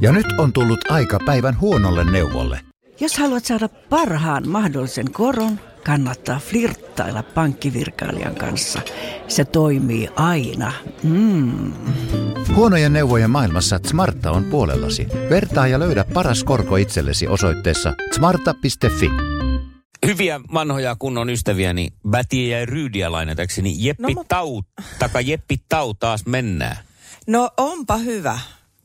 Ja nyt on tullut aika päivän huonolle neuvolle. Jos haluat saada parhaan mahdollisen koron, kannattaa flirttailla pankkivirkailijan kanssa. Se toimii aina. Mm. Huonojen neuvojen maailmassa Smarta on puolellasi. Vertaa ja löydä paras korko itsellesi osoitteessa smarta.fi. Hyviä vanhoja kunnon ystäviäni, Bätiä ja Ryydiä lainatakseni. Jeppi No, Tau, taka Jeppi Tau taas mennään. No onpa hyvä.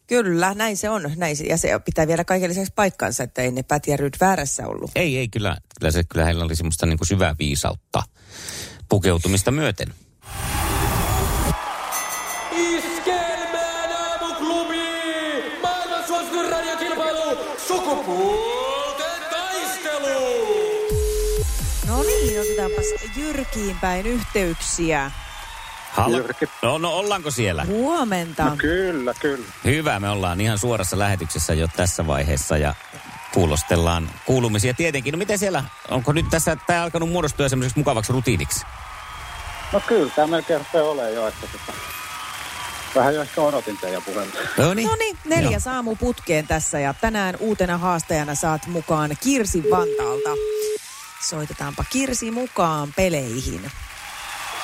Kyllä, näin se on. Näin se, ja se pitää vielä kaiken lisäksi paikkansa, että ei ne pätjäryyt väärässä ollut. Ei, ei, kyllä, kyllä, se, kyllä heillä oli semmoista niin kuin syvää viisautta pukeutumista myöten. Iskelmään aamuklubi! Maailman suosituin radiokilpailu! Sukupuolten taistelu! No niin, otetaanpas Jyrkiin päin yhteyksiä. Hallo? Jyrki. No, no ollaanko siellä? Huomenta. No kyllä, kyllä. Hyvä, me ollaan ihan suorassa lähetyksessä jo tässä vaiheessa ja kuulostellaan kuulumisia tietenkin. No miten siellä, onko nyt tässä tämä alkanut muodostua semmoiseksi mukavaksi rutiiniksi? No kyllä, tämä melkein rupeaa olemaan jo, että tota, vähän jo ehkä odotin teidän puhetta. No niin. No niin, neljäs aamu putkeen tässä ja tänään uutena haastajana saat mukaan Kirsi Vantaalta. Soitetaanpa Kirsi mukaan peleihin.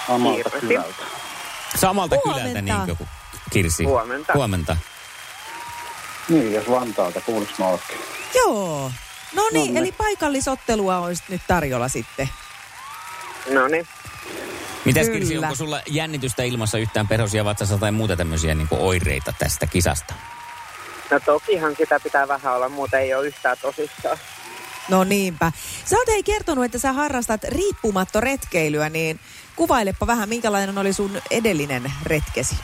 Samalta kylältä. Samalta Huomenta. kylältä niin kuin Kirsi. Huomenta. Huomenta. Niin, jos Vantaalta, kuuliks mä oikein? Joo. No niin, eli paikallisottelua olisi nyt tarjolla sitten. No niin. Mitäs Kyllä. Kirsi, onko sulla jännitystä ilmassa yhtään perhosia vatsassa tai muuta tämmöisiä niin oireita tästä kisasta? No tokihan sitä pitää vähän olla, muuten ei ole yhtään tosissaan. No niinpä. Sä oot hei kertonut, että sä harrastat riippumattoretkeilyä, niin kuvailepa vähän, minkälainen oli sun edellinen retkesi.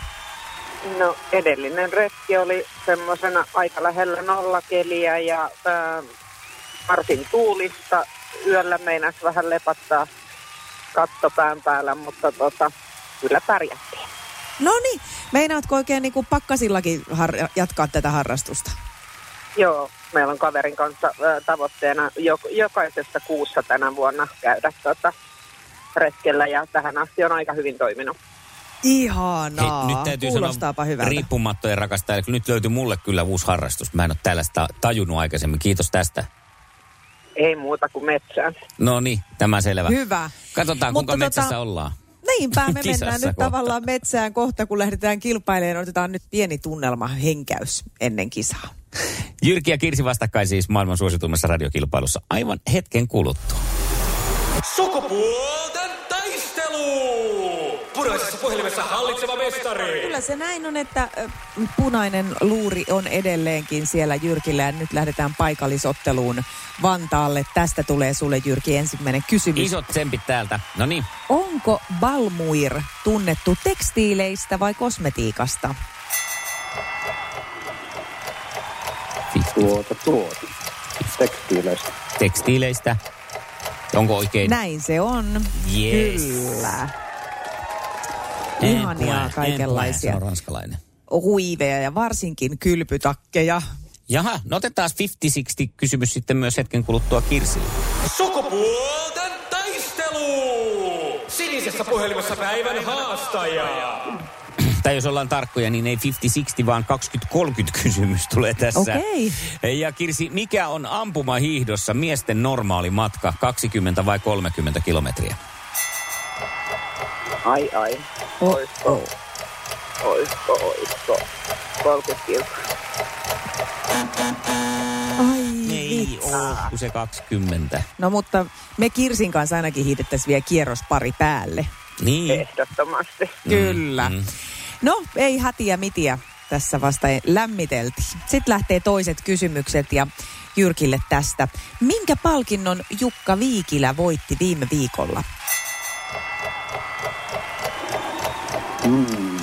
No edellinen retki oli semmoisena aika lähellä nollakeliä ja ää, varsin tuulista. Yöllä meinas vähän lepattaa kattopään päällä, mutta tota, kyllä pärjättiin. No niin, meinaatko oikein niin kuin pakkasillakin har- jatkaa tätä harrastusta? Joo, meillä on kaverin kanssa ää, tavoitteena jok- jokaisessa kuussa tänä vuonna käydä tota, retkellä ja tähän asti on aika hyvin toiminut. Ihanaa. nyt täytyy Kuulostaapa sanoa hyvältä. riippumattojen rakastajalle, kun nyt löytyi mulle kyllä uusi harrastus. Mä en ole tällaista tajunnut aikaisemmin. Kiitos tästä. Ei muuta kuin metsään. No niin, tämä selvä. Hyvä. Katsotaan, Mutta kuinka tota- metsässä ollaan. Niinpä, me Kisassa mennään nyt kohta. tavallaan metsään kohta, kun lähdetään kilpailemaan. Otetaan nyt pieni tunnelma, henkäys ennen kisaa. Jyrki ja Kirsi vastakkain siis maailman suosituimmassa radiokilpailussa aivan hetken kuluttua. Sukupuolten taistelu! Punaisessa puhelimessa hallitseva mestari! Kyllä se näin on, että punainen luuri on edelleenkin siellä Jyrkillä ja nyt lähdetään paikallisotteluun Vantaalle. Tästä tulee sulle Jyrki ensimmäinen kysymys. Isot tsempit täältä. No niin, Onko Balmuir tunnettu tekstiileistä vai kosmetiikasta? Tuota, tuota. Tekstiileistä. tekstiileistä. Onko oikein? Näin se on. Yes. Kyllä. En Ihania en kaikenlaisia pue, Se on ranskalainen. huiveja ja varsinkin kylpytakkeja. Jaha, no otetaan 50-60 kysymys sitten myös hetken kuluttua Kirsille. Sukupuolten taistelu! Sinisessä puhelimessa päivän haastaja! Tai jos ollaan tarkkoja, niin ei 50-60, vaan 20-30 kysymys tulee tässä. Okei. Ja Kirsi, mikä on ampumahiihdossa miesten normaali matka, 20 vai 30 kilometriä? Ai ai. Oh, Oisko, oh. oisko, oisko. 30 kilsaa. Ai Ei oo, kun se 20. No mutta me Kirsin kanssa ainakin hiitettäisiin vielä kierrospari päälle. Niin. Ehdottomasti. Kyllä. Mm. No ei hätiä mitiä. Tässä vasta lämmiteltiin. Sitten lähtee toiset kysymykset ja Jyrkille tästä. Minkä palkinnon Jukka Viikilä voitti viime viikolla? Mm.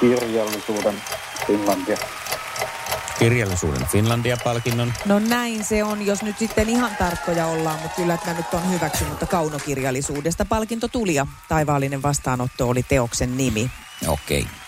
Kirjallisuuden Finlandia. Kirjallisuuden Finlandia-palkinnon. No näin se on, jos nyt sitten ihan tarkkoja ollaan, mutta kyllä että mä nyt on hyväksynyt, mutta kaunokirjallisuudesta palkinto tuli ja taivaallinen vastaanotto oli teoksen nimi. Okei. Okay.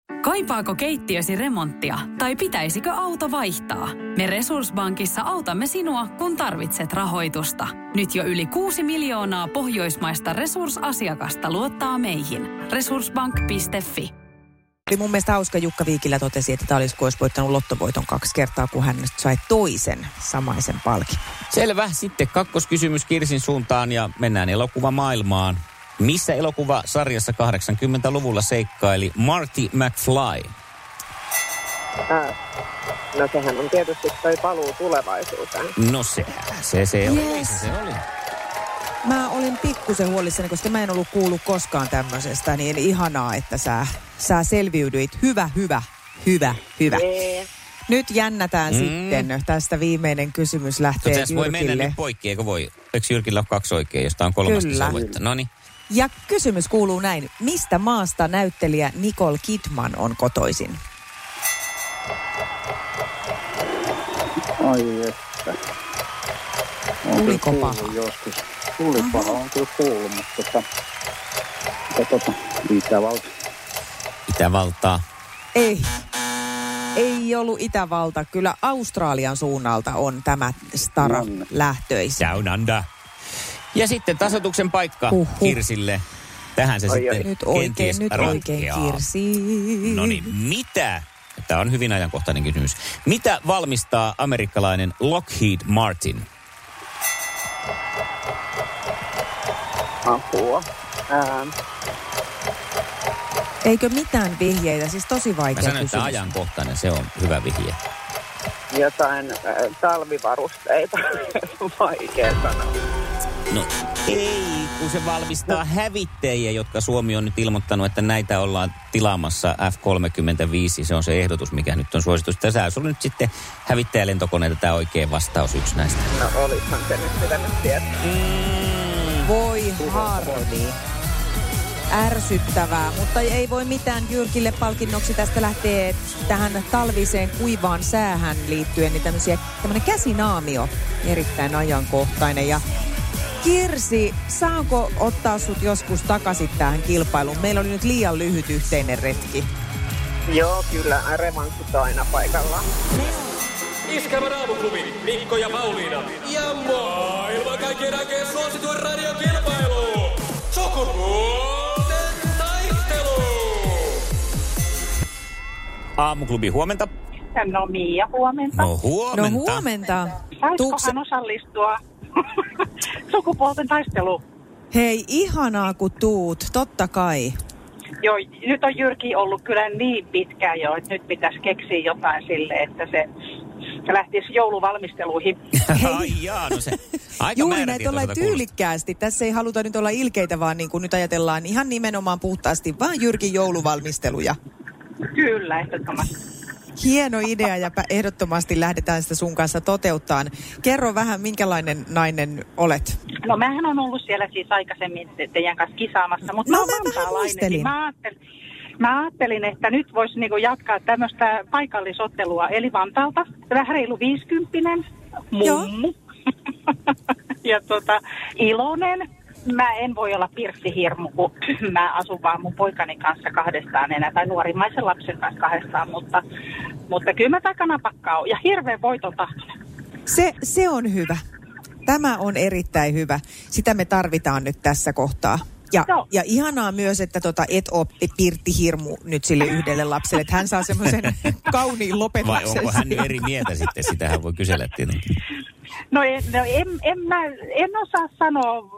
Kaipaako keittiösi remonttia tai pitäisikö auto vaihtaa? Me Resurssbankissa autamme sinua, kun tarvitset rahoitusta. Nyt jo yli 6 miljoonaa pohjoismaista resursasiakasta luottaa meihin. Resurssbank.fi Oli mun mielestä hauska Jukka Viikillä totesi, että tämä olisi, kun olisi voittanut lottovoiton kaksi kertaa, kun hän sai toisen samaisen palkin. Selvä. Sitten kakkoskysymys Kirsin suuntaan ja mennään elokuvamaailmaan. Missä elokuvasarjassa 80-luvulla seikkaili Marty McFly? Ää, no sehän on tietysti toi paluu tulevaisuuteen. No se, se, se oli. Yes. Se, se oli. Mä olin pikkusen huolissani, koska mä en ollut kuullut koskaan tämmöisestä, niin ihanaa, että sä, sä selviydyit. Hyvä, hyvä, hyvä, hyvä. Jee. Nyt jännätään Mm. sitten. Tästä viimeinen kysymys lähtee Mutta tässä voi mennä Jyrkille. nyt poikki, eikö voi? Eikö Jyrkillä ole kaksi oikein, josta on kolmas Kyllä. No niin. Ja kysymys kuuluu näin. Mistä maasta näyttelijä Nicole Kidman on kotoisin? Ai että. On Tuliko paha? Joskus. Tuli paha, on kyllä kuullut, mutta tota, mutta tota, Itävalta. Itävaltaa. Ei. Ei ollut Itävalta. Kyllä Australian suunnalta on tämä stara Nonne. lähtöisin. Down under. Ja sitten tasotuksen paikka Huhhuh. Kirsille. Tähän se Oi, sitten. Nyt oikein, nyt oikein. Kirsi. No niin, mitä? Tämä on hyvin ajankohtainen kysymys. Mitä valmistaa amerikkalainen Lockheed Martin? Apua. Ää, Eikö mitään vihjeitä? Siis tosi Mä vaikea sanoin, että kysymys. ajankohtainen, se on hyvä vihje. jotain ää, talvivarusteita. Vaikea sanoa. No ei, kun se valmistaa hävittäjiä, jotka Suomi on nyt ilmoittanut, että näitä ollaan tilaamassa F-35. Se on se ehdotus, mikä nyt on suositus. Tässä olisi ollut nyt sitten hävittäjälentokoneita tämä oikea vastaus yksi näistä. No olishan se nyt pitänyt tietää. Voi harmi. Ärsyttävää, mutta ei voi mitään Jyrkille palkinnoksi. Tästä lähtee tähän talviseen kuivaan säähän liittyen niin tämmöisiä, tämmöinen käsinaamio, erittäin ajankohtainen. Ja Kirsi, saanko ottaa sut joskus takaisin tähän kilpailuun? Meillä oli nyt liian lyhyt yhteinen retki. Joo, kyllä revanssit on aina paikallaan. Iskävä raamuklubi, Mikko ja Pauliina. Ja maailman kaikkien aikeen suosituen radiokilpailu. Sukupuolten taistelu. Aamuklubi, huomenta. No Mia, huomenta. No huomenta. No huomenta. Saisikohan osallistua sukupuolten taisteluun? Hei, ihanaa kun tuut, totta kai. Joo, nyt on Jyrki ollut kyllä niin pitkään jo, että nyt pitäisi keksiä jotain sille, että se, se lähtisi jouluvalmisteluihin. Ai jaa, no se aika Juuri näitä ollaan tyylikkäästi. Tässä ei haluta nyt olla ilkeitä, vaan niin kuin nyt ajatellaan ihan nimenomaan puhtaasti vaan Jyrkin jouluvalmisteluja. Kyllä, ehdottomasti. Hieno idea ja ehdottomasti lähdetään sitä sun kanssa toteuttaan. Kerro vähän, minkälainen nainen olet. No mähän on ollut siellä siis aikaisemmin te- teidän kanssa kisaamassa, mutta No, mä mä vähän vantaalainen, muistelin. niin mä ajattelin, mä ajattelin, että nyt voisi niinku jatkaa tämmöistä paikallisottelua, eli Vantaalta, vähän reilu 50 mummu. ja tota, iloinen. Mä en voi olla pirttihirmu, kun mä asun vaan mun poikani kanssa kahdestaan enää, tai nuorimmaisen lapsen kanssa kahdestaan, mutta, mutta kyllä mä takana pakkaa oon. Ja hirveän voiton tahtoinen. Se, se on hyvä. Tämä on erittäin hyvä. Sitä me tarvitaan nyt tässä kohtaa. Ja, Joo. ja ihanaa myös, että tota et ole Pirtti Hirmu nyt sille yhdelle lapselle, että hän saa semmoisen kauniin Vai lopetuksen. onko hän eri mieltä sitten? Sitähän voi kysellä tietenkin. No, en, no en, en, mä, en osaa sanoa.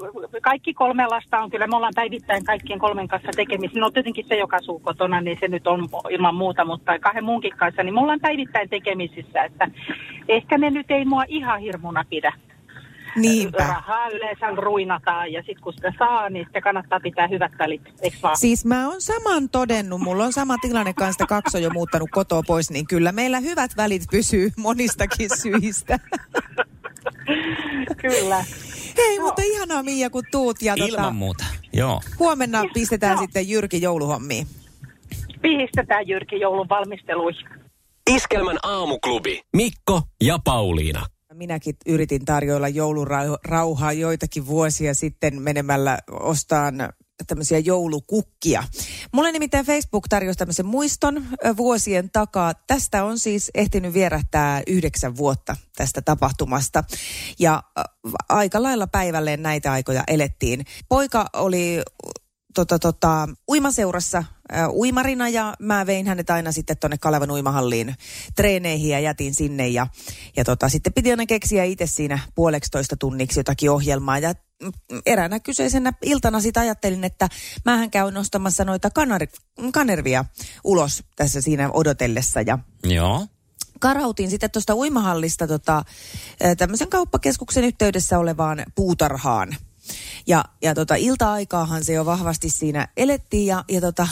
Kaikki kolme lasta on kyllä, me ollaan päivittäin kaikkien kolmen kanssa tekemisissä. No tietenkin se, joka asuu kotona, niin se nyt on ilman muuta, mutta kahden muunkin kanssa, niin me ollaan päivittäin tekemisissä. Että ehkä ne nyt ei mua ihan hirmuna pidä. Niinpä. Rahaa yleensä ruinataan ja sitten kun sitä saa, niin sitten kannattaa pitää hyvät välit, eikö vaan? Siis mä oon saman todennut, mulla on sama tilanne kanssa, kaksi on jo muuttanut kotoa pois, niin kyllä meillä hyvät välit pysyy monistakin syistä. Kyllä. Hei, mutta ihanaa Mia, kun tuut. Ja Ilman tota, muuta, joo. huomenna pistetään sitten Jyrki jouluhommiin. Pistetään Jyrki joulun valmisteluihin. Iskelmän aamuklubi. Mikko ja Pauliina. Minäkin yritin tarjoilla joulurauhaa joitakin vuosia sitten menemällä ostaan tämmöisiä joulukukkia. Mulle nimittäin Facebook tarjosi tämmöisen muiston vuosien takaa. Tästä on siis ehtinyt vierähtää yhdeksän vuotta tästä tapahtumasta. Ja aika lailla päivälleen näitä aikoja elettiin. Poika oli tota, tota, uimaseurassa äh, uimarina ja mä vein hänet aina sitten tonne Kalevan uimahalliin treeneihin ja jätin sinne ja, ja tota, sitten piti aina keksiä itse siinä puoleksitoista tunniksi jotakin ohjelmaa ja mm, eräänä kyseisenä iltana sitä ajattelin, että mähän käyn nostamassa noita kanari, kanervia ulos tässä siinä odotellessa ja Joo. karautin sitten tuosta uimahallista tota, tämmöisen kauppakeskuksen yhteydessä olevaan puutarhaan. Ja, ja tota, ilta-aikaahan se jo vahvasti siinä elettiin ja, ja tota,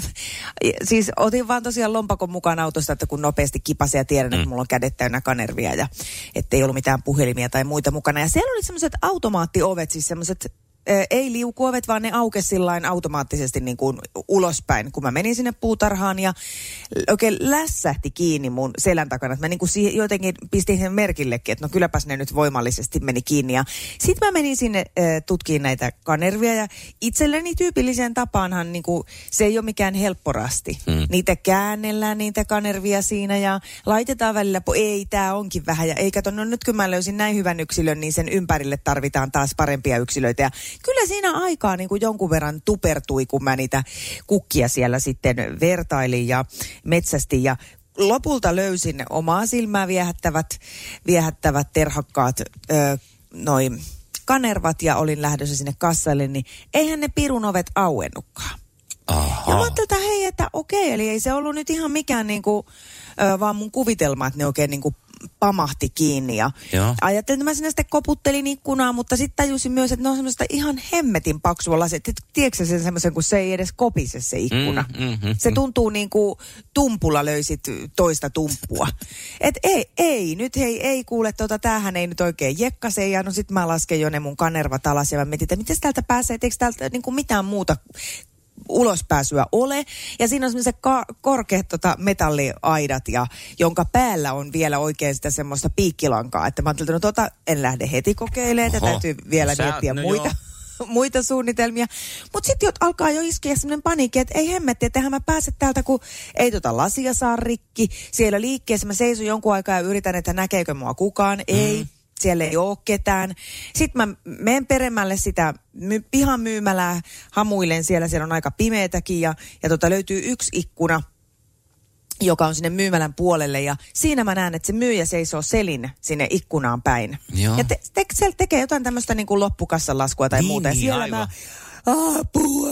siis otin vaan tosiaan lompakon mukaan autosta, että kun nopeasti kipasin ja tiedän, että mulla on kädet täynnä kanervia ja ettei ollut mitään puhelimia tai muita mukana. Ja siellä oli semmoiset automaattiovet, siis semmoiset ei liukuovet, vaan ne aukesi sillain automaattisesti niin kuin ulospäin, kun mä menin sinne puutarhaan ja oikein lässähti kiinni mun selän takana. Mä niin kuin siihen jotenkin pistin sen merkillekin, että no kylläpäs ne nyt voimallisesti meni kiinni. Ja sitten mä menin sinne ö, tutkiin näitä kanervia ja itselleni tyypilliseen tapaanhan niin kuin, se ei ole mikään helpporasti. Mm. Niitä käännellään niitä kanervia siinä ja laitetaan välillä, po- ei tämä onkin vähän. Ja ei kato, no nyt kun mä löysin näin hyvän yksilön, niin sen ympärille tarvitaan taas parempia yksilöitä. Ja kyllä siinä aikaa niin kuin jonkun verran tupertui, kun mä niitä kukkia siellä sitten vertailin ja metsästin. Ja lopulta löysin omaa silmää viehättävät, viehättävät terhakkaat ö, noin kanervat ja olin lähdössä sinne kassalle, niin eihän ne pirun ovet auennutkaan. Ja mä Aha. ajattelin, että hei, että okei, eli ei se ollut nyt ihan mikään niinku, ö, vaan mun kuvitelma, että ne oikein niinku pamahti kiinni. Ja Joo. ajattelin, että mä sinne sitten koputtelin ikkunaa, mutta sitten tajusin myös, että ne on semmoista ihan hemmetin paksua lasit. Et Tiedätkö sen semmoisen, kun se ei edes kopise se ikkuna. Mm, mm, mm, se tuntuu niin kuin tumpulla löysit toista tumppua. Et ei, ei, nyt hei, ei kuule, tota, tämähän ei nyt oikein jekkase. Ja no sit mä lasken jo ne mun kanervat alas ja mä mietin, että miten täältä pääsee, eikö täältä niin kuin mitään muuta ulospääsyä ole. Ja siinä on semmoiset ka- korkeat tota, metalliaidat, ja, jonka päällä on vielä oikein sitä semmoista piikkilankaa. Että mä ajattelin, että no tota, en lähde heti kokeilemaan, että täytyy vielä No sä- miettiä no muita. muita suunnitelmia. Mutta sitten alkaa jo iskeä semmoinen paniikki, että ei hemmetti, että mä pääse täältä, kun ei tota lasia saa rikki. Siellä liikkeessä mä seison jonkun aikaa ja yritän, että näkeekö mua kukaan. Mm. Siellä ei ole ketään. Sitten mä menen peremmälle sitä my- pihan myymälää, hamuilen siellä, siellä on aika pimeätäkin ja, ja tota löytyy yksi ikkuna, joka on sinne myymälän puolelle ja siinä mä näen, että se myyjä seisoo selin sinne ikkunaan päin. Joo. Ja te, te, se tekee jotain tämmöistä niin kuin loppukassan laskua tai Niin, muuta. Ja niin, siellä aivan. mä, apua,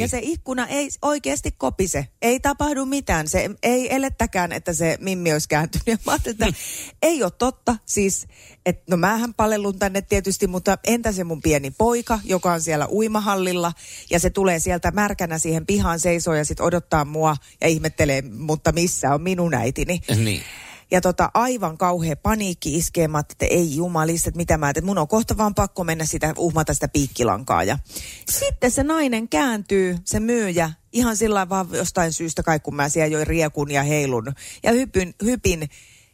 Ja se ikkuna ei oikeasti kopise. Ei tapahdu mitään. Se ei elettäkään, että se Mimmi olisi kääntynyt. Ja mä että ei ole totta. Siis, että no mähän palellun tänne tietysti, mutta entä se mun pieni poika, joka on siellä uimahallilla. Ja se tulee sieltä märkänä siihen pihaan seisoo ja sitten odottaa mua ja ihmettelee, mutta missä on minun äitini. Niin. Ja tota, aivan kauhea paniikki iskee, mä että ei jumalista, että mitä mä, että mun on kohta vaan pakko mennä sitä, uhmata sitä piikkilankaa. Ja sitten se nainen kääntyy, se myyjä, ihan sillä vaan jostain syystä kai, kun mä siellä join riekun ja heilun ja hypyn, hypin.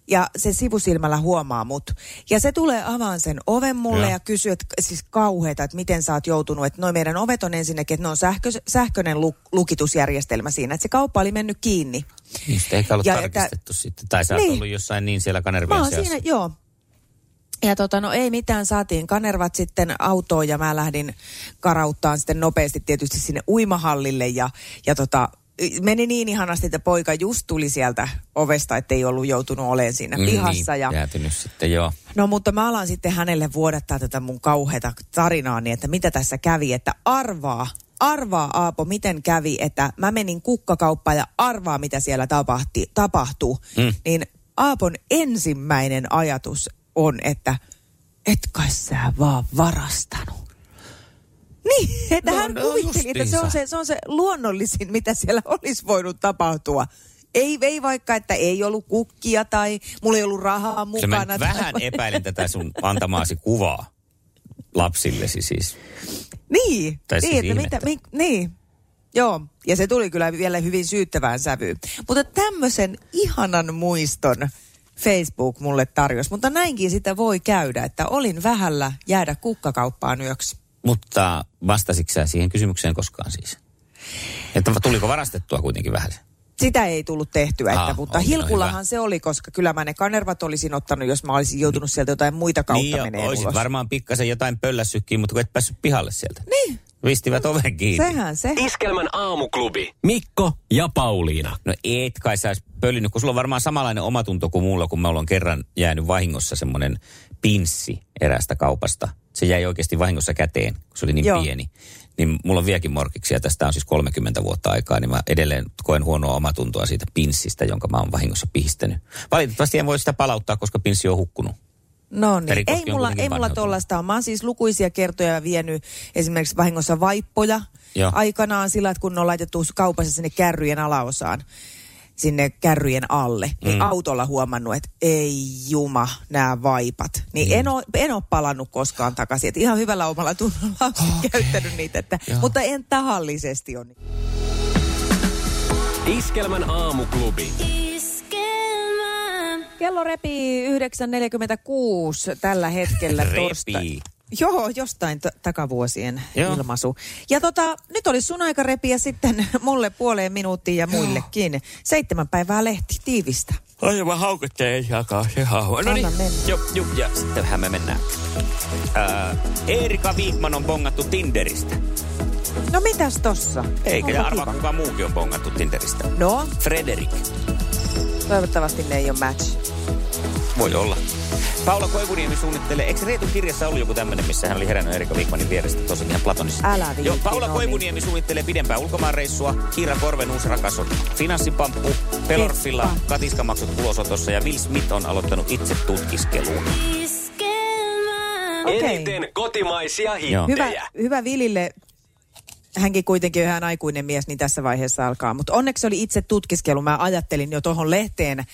Ja se sivusilmällä huomaa mut. Ja se tulee avaan sen oven mulle ja, ja kysyy, että siis kauheeta, että miten sä oot joutunut. Että noi meidän ovet on ensinnäkin, että ne on sähkö, sähköinen lu, lukitusjärjestelmä siinä. Että se kauppa oli mennyt kiinni. Sitä eikä ollut Ja ja että- tarkistettu sitten. Tai sä oot Niin. ollut jossain niin siellä Mä kanervien seassa. siinä, joo. Ja tota, no ei mitään, saatiin kanervat sitten autoon ja mä lähdin karauttaan sitten nopeasti tietysti sinne uimahallille ja, ja tota, meni niin ihanasti, että poika just tuli sieltä ovesta, ettei ollut joutunut olemaan siinä pihassa. Niin, ja, jäätynyt sitten, joo. No mutta mä alan sitten hänelle vuodattaa tätä mun kauheata tarinaani, että mitä tässä kävi, että arvaa, arvaa Aapo, miten kävi, että mä menin kukkakauppaan ja arvaa, mitä siellä tapahti, tapahtuu. Mm. Niin Aapon ensimmäinen ajatus on, että et kai sä vaan varastanut. Niin, että No, hän no kuvitteli, että se on se, se on se luonnollisin, mitä siellä olisi voinut tapahtua. Ei, ei vaikka, että ei ollut kukkia tai mulla ei ollut rahaa mukana. mä nyt vähän epäilen tätä sun antamaasi kuvaa lapsillesi siis. Niin, Tai siis niin, että mitä, mi, niin. Joo, ja se tuli kyllä vielä hyvin syyttävään sävyyn. Mutta tämmöisen ihanan muiston Facebook mulle tarjosi, mutta näinkin sitä voi käydä, että olin vähällä jäädä kukkakauppaan yöksi. Mutta vastasitko siihen kysymykseen koskaan siis? Että tuliko varastettua kuitenkin vähän? Sitä ei tullut tehtyä, että, Ah, mutta on, no Hilkullahan hyvä. se oli, koska kyllä mä ne kanervat olisin ottanut, jos mä olisin joutunut sieltä jotain muita kautta niin, menee olisit ulos. varmaan pikkasen jotain pöllässytkin, mutta kun et päässyt pihalle sieltä. Niin, Vistivät oven kiinni. sehän se. Iskelmän aamuklubi. Mikko ja Pauliina. No et kai sä ois pöllinyt, kun sulla on varmaan samanlainen omatunto kuin mulla, kun me ollaan kerran jäänyt vahingossa semmoinen pinssi erästä kaupasta. Se jäi oikeasti vahingossa käteen, kun se oli niin Joo. pieni. Niin mulla on vieläkin morkiksi ja tästä on siis 30 vuotta aikaa, niin mä edelleen koen huonoa omatuntoa siitä pinssistä, jonka mä oon vahingossa pistänyt. Valitettavasti en voi sitä palauttaa, koska pinssi on hukkunut. No niin, ei mulla, ei mulla tollasta ole. Mä oon siis lukuisia kertoja vienyt esimerkiksi vahingossa vaippoja Joo. aikanaan sillä, että kun ne on laitettu kaupassa sinne kärryjen alaosaan, sinne kärryjen alle, niin Mm. autolla huomannut, että ei juma, nämä vaipat. Niin en ole, en ole palannut koskaan takaisin. Et ihan hyvällä omalla tunnolla olen käyttänyt niitä, että, mutta en tahallisesti ole. Iskelmän aamuklubi. Kello repii 9.46 tällä hetkellä torstai. Joo, jostain t- takavuosien Joo. Joo. ilmaisu. Ja tota, nyt olisi sun aika repiä sitten mulle puoleen minuuttiin ja muillekin. Seitsemän päivää lehti, tiivistä. Ai mä haukuttelen jakaa se hauha. No niin, jo, jo, ja sittenhän me mennään. Ää, Erika Viikman on bongattu Tinderistä. No mitäs tossa? Eikä, Onko ja arvaa kuka muukin on bongattu Tinderistä. No, Frederik. Toivottavasti ne ei ole match. Voi olla. Paula Koivuniemi suunnittelee, eikö Reetun kirjassa ollut joku tämmöinen, missä hän oli herännyt Erika Viikmanin vierestä tosi ihan platonissa? Älä viitti, Joo, Paula no Koivuniemi suunnittelee pidempää ulkomaanreissua. Kiira Korven uusi rakas on finanssipamppu. Pelorfilla katiskamaksut ulosotossa ja Will Smith on aloittanut itse tutkiskeluun. Okei. Eniten kotimaisia Joo. Hyvä, hittejä. hyvä Vilille. Hänkin kuitenkin ihan aikuinen mies, niin tässä vaiheessa alkaa. Mutta onneksi oli itse tutkiskelu. Mä ajattelin jo tuohon lehteen,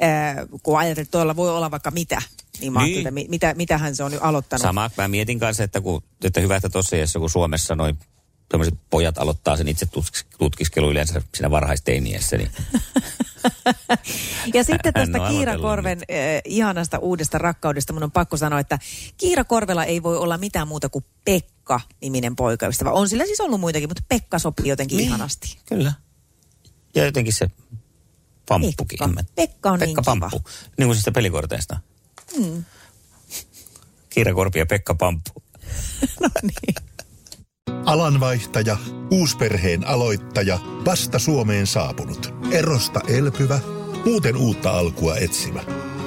ää, kun ajattelin, että tuolla voi olla vaikka mitä. Niin mä Niin. että mitä, mitä hän se on nyt aloittanut. Sama, mä mietin kanssa, että, kun, että hyvä, että tuossa iässä, kun Suomessa noin tämmöiset pojat aloittaa sen itse tutkis- tutkiskelun yleensä siinä varhaisteiniässä, niin Ja sitten tästä Kiira Korven äh, ihanasta uudesta rakkaudesta mun on pakko sanoa, että Kiira Korvella ei voi olla mitään muuta kuin Pekka-niminen poikaystävä. On sillä siis ollut muitakin, mutta Pekka sopii jotenkin Niin. ihanasti. kyllä. Ja jotenkin se pamppukin. Pekka. Pekka on niin Pekka kiva. Pamppu. Niin kuin siis sitä pelikorteista. Mm. Kiira Korpi ja Pekka Pamppu. Alanvaihtaja, uusperheen aloittaja, vasta Suomeen saapunut, erosta elpyvä, muuten uutta alkua etsimä.